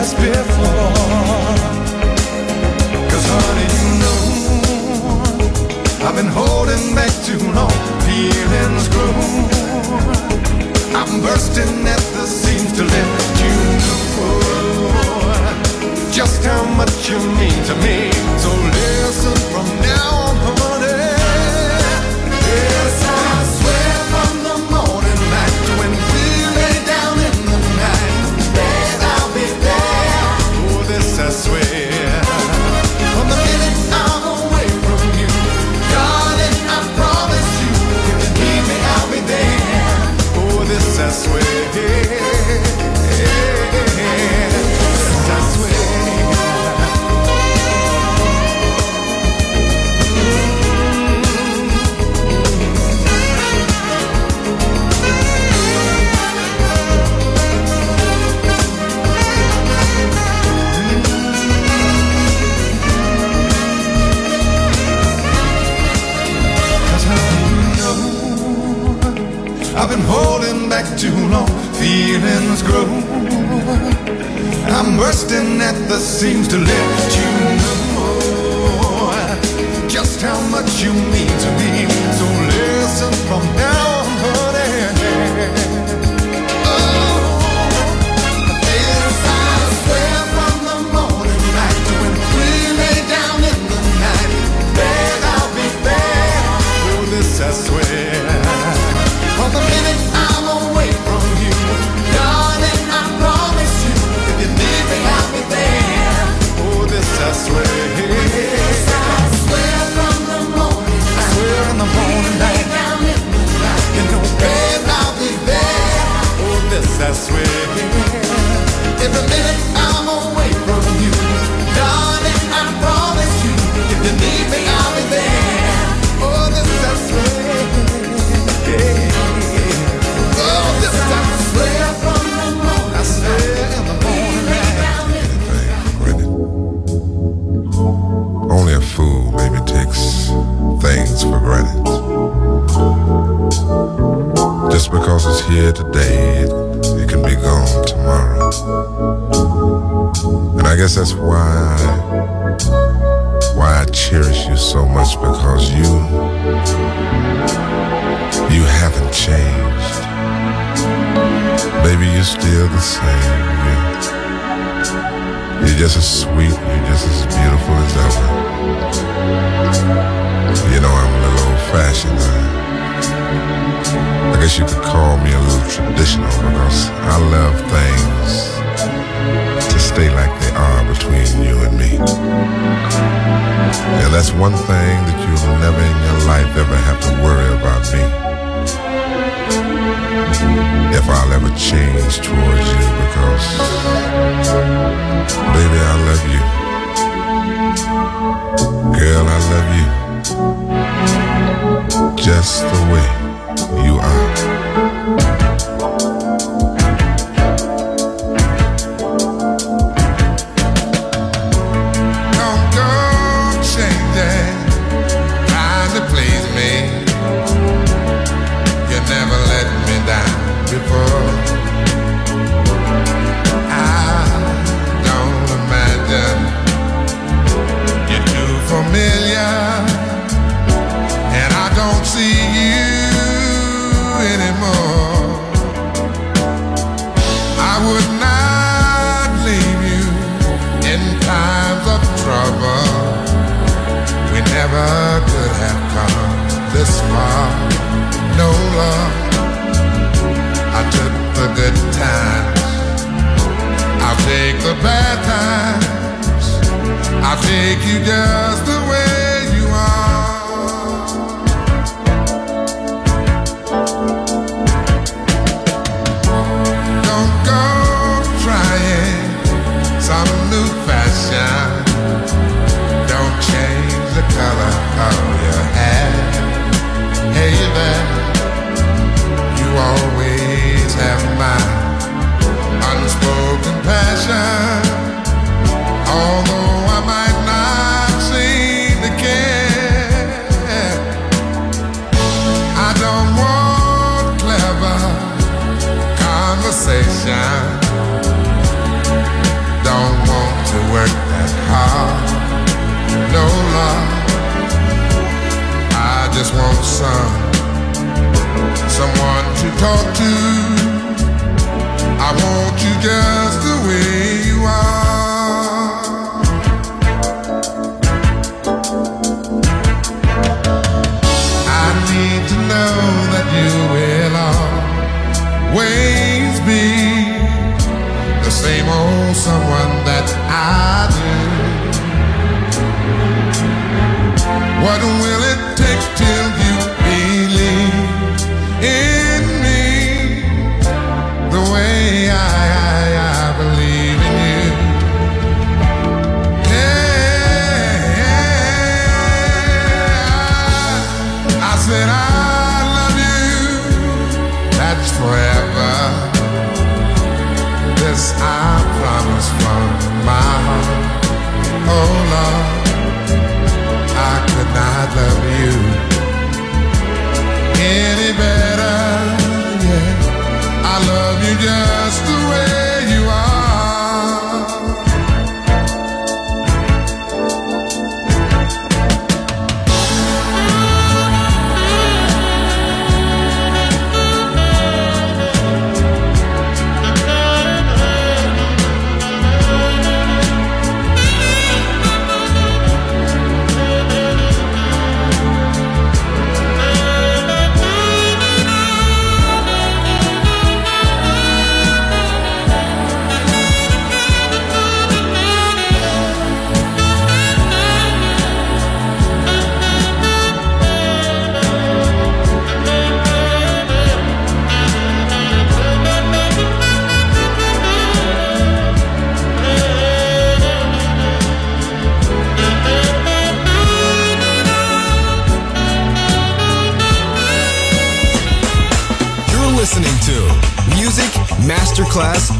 as before. Cause honey, you know I've been holding back too long. Feelings grow. I'm bursting at the seams to let you know just how much you mean to me. guess you could call me a little traditional because I love things to stay like they are between you and me. And that's one thing that you'll never in your life ever have to worry about me. If I'll ever change towards you because, baby, I love you. Girl, I love you. Just the What will it take to